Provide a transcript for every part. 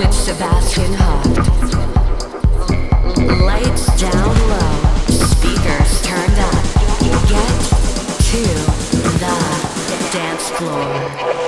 with Sebastian Hoft. Lights down low, speakers turned up. Get to the dance floor.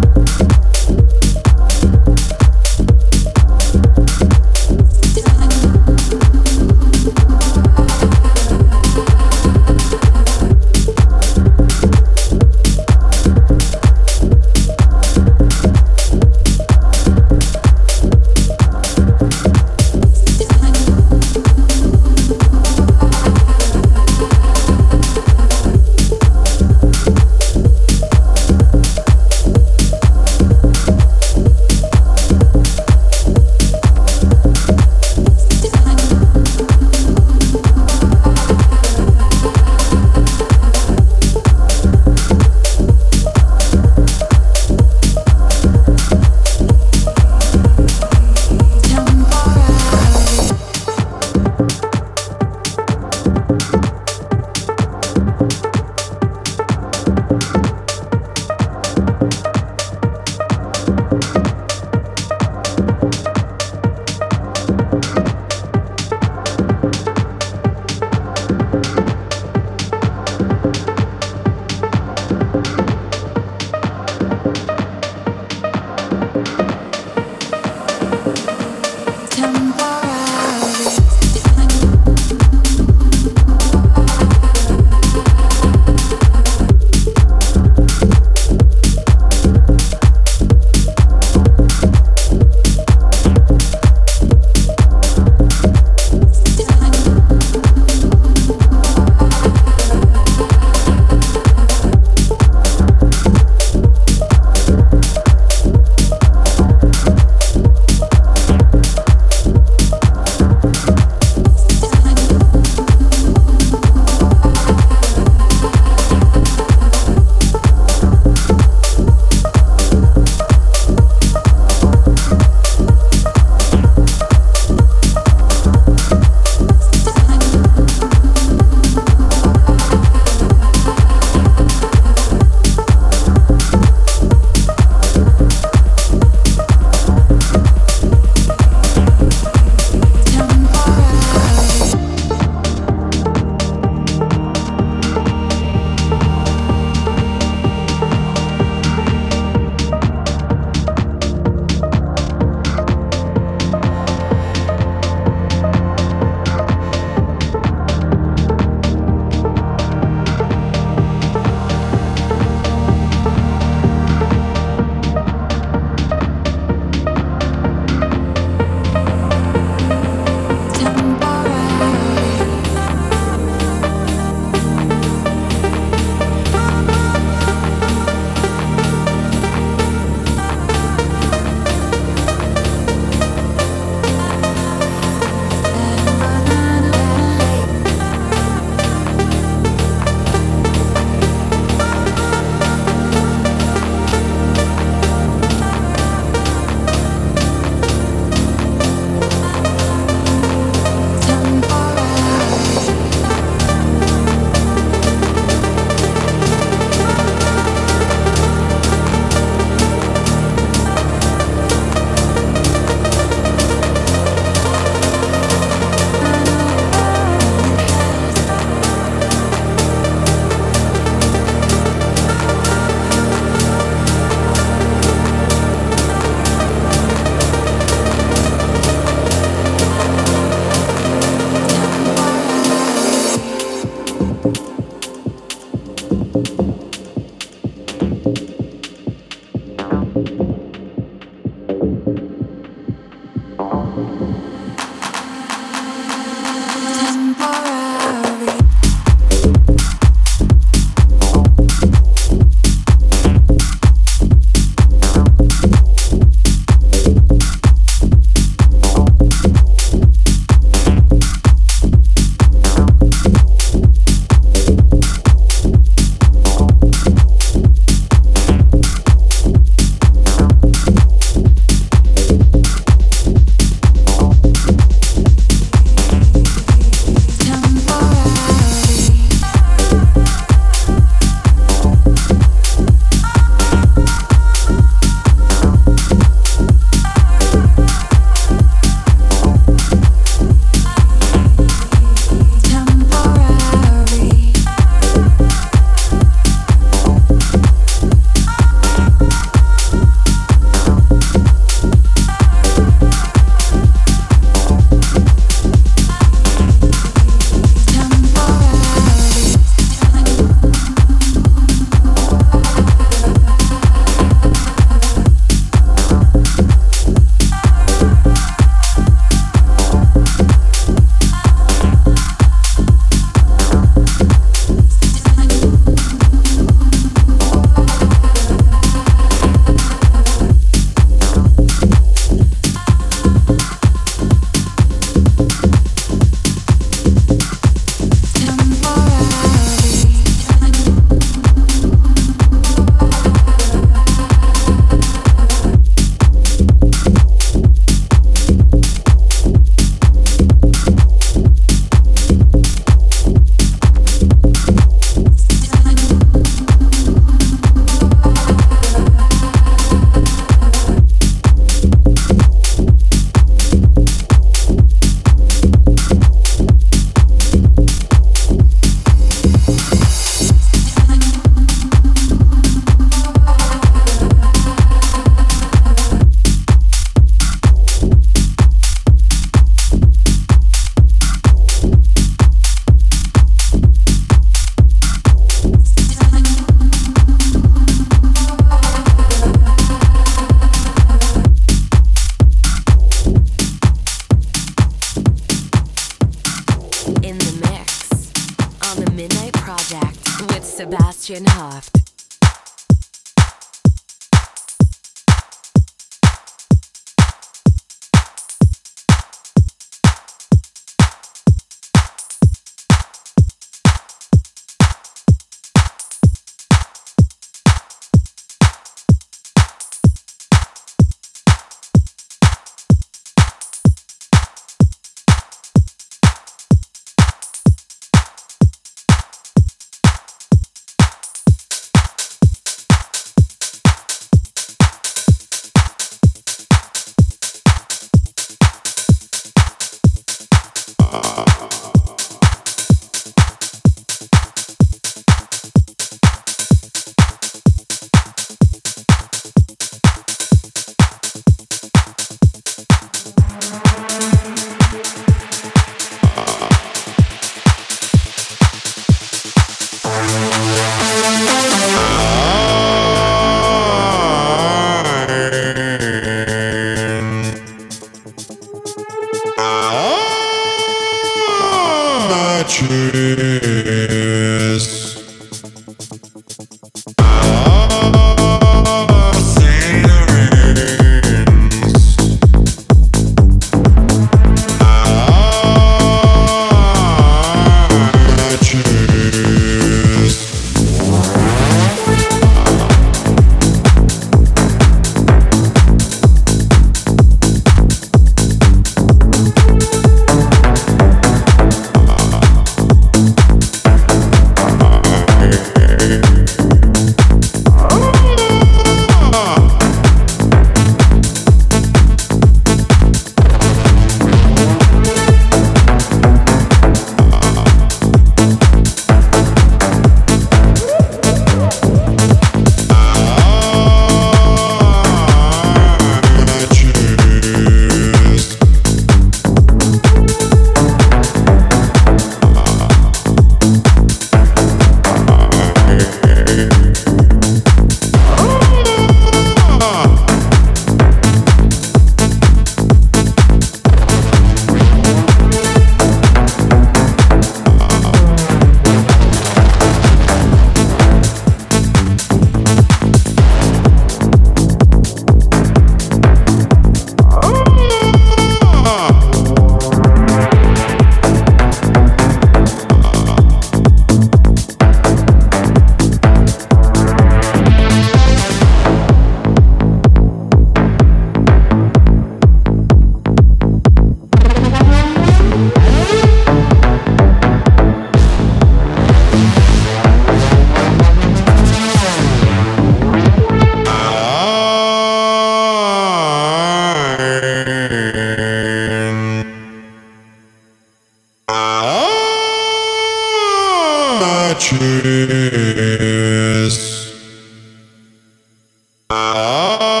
Ah,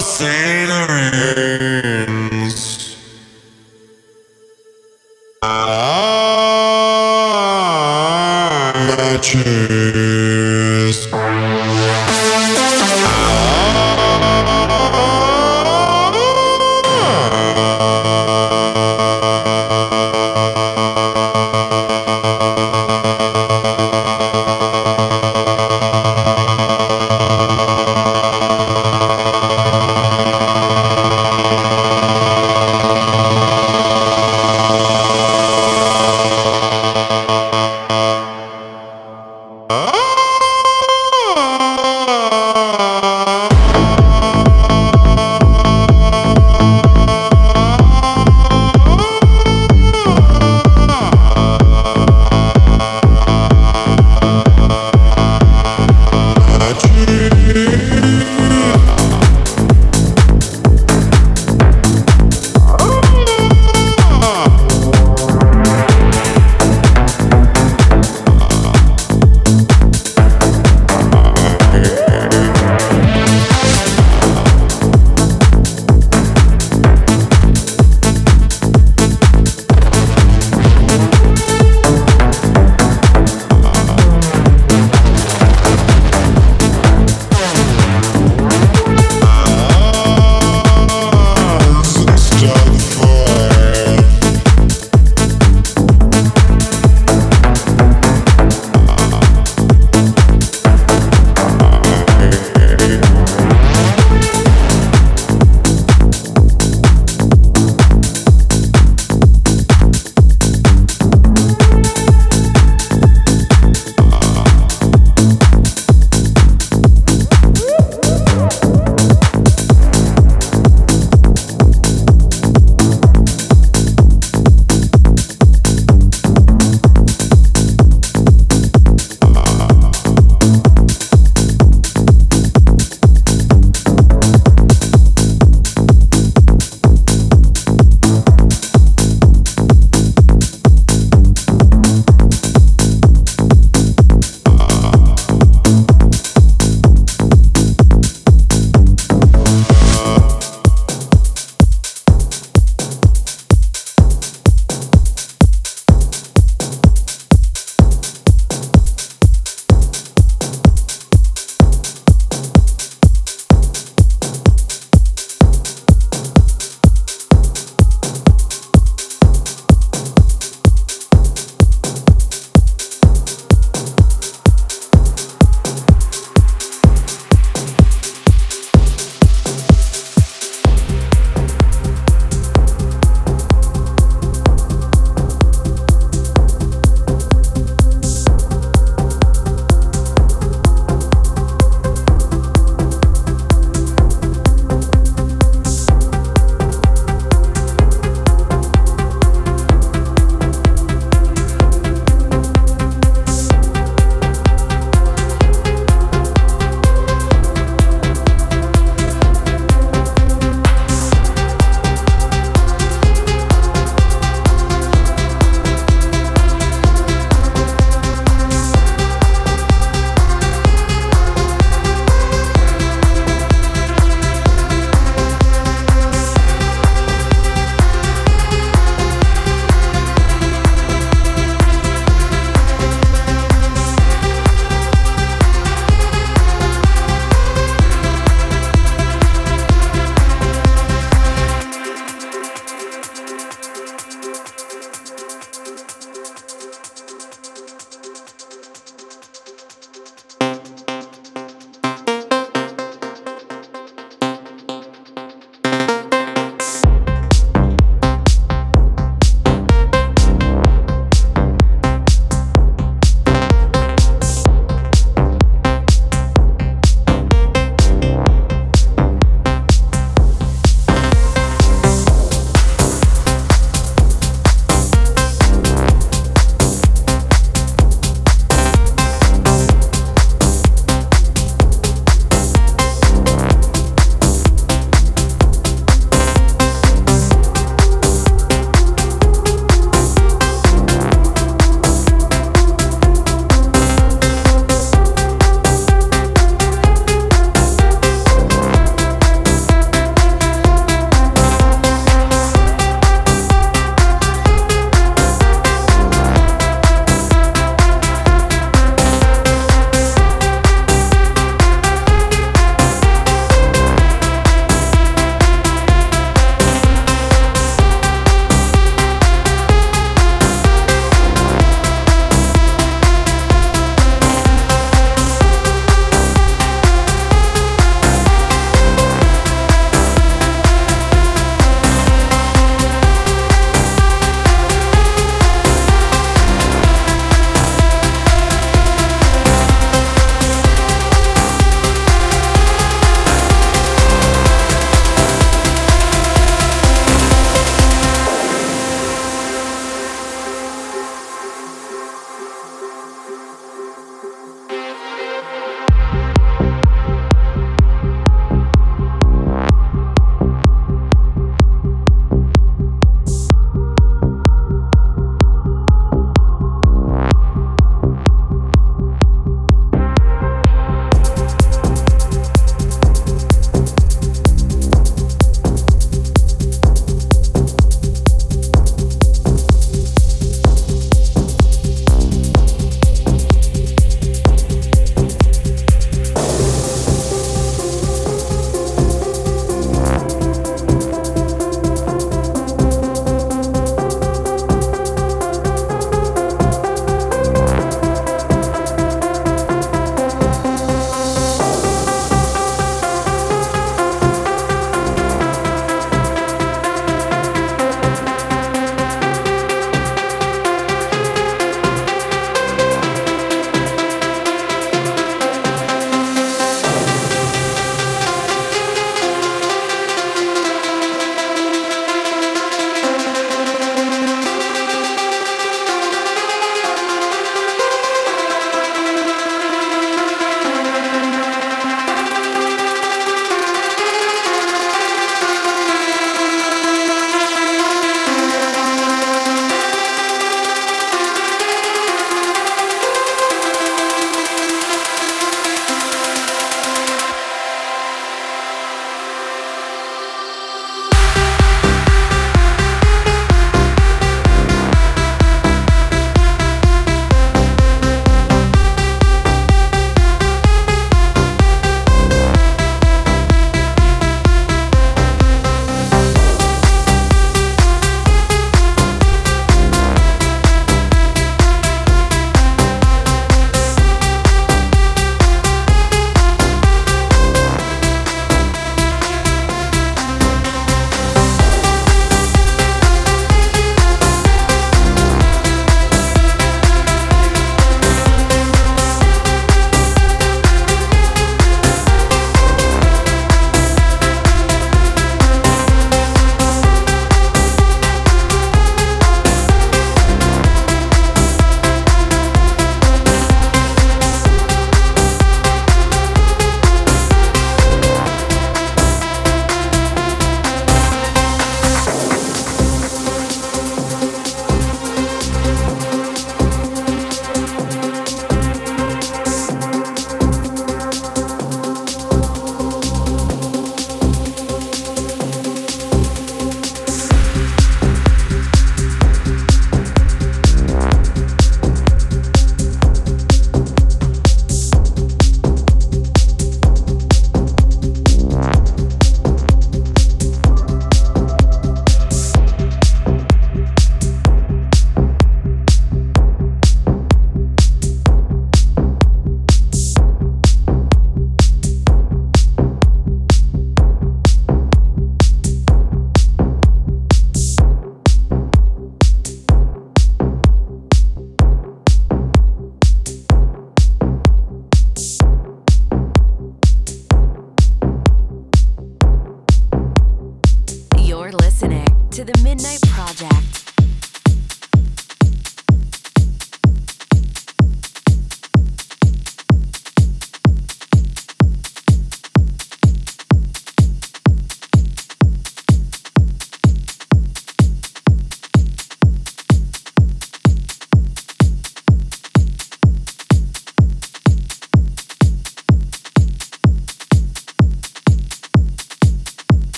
sim.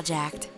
Project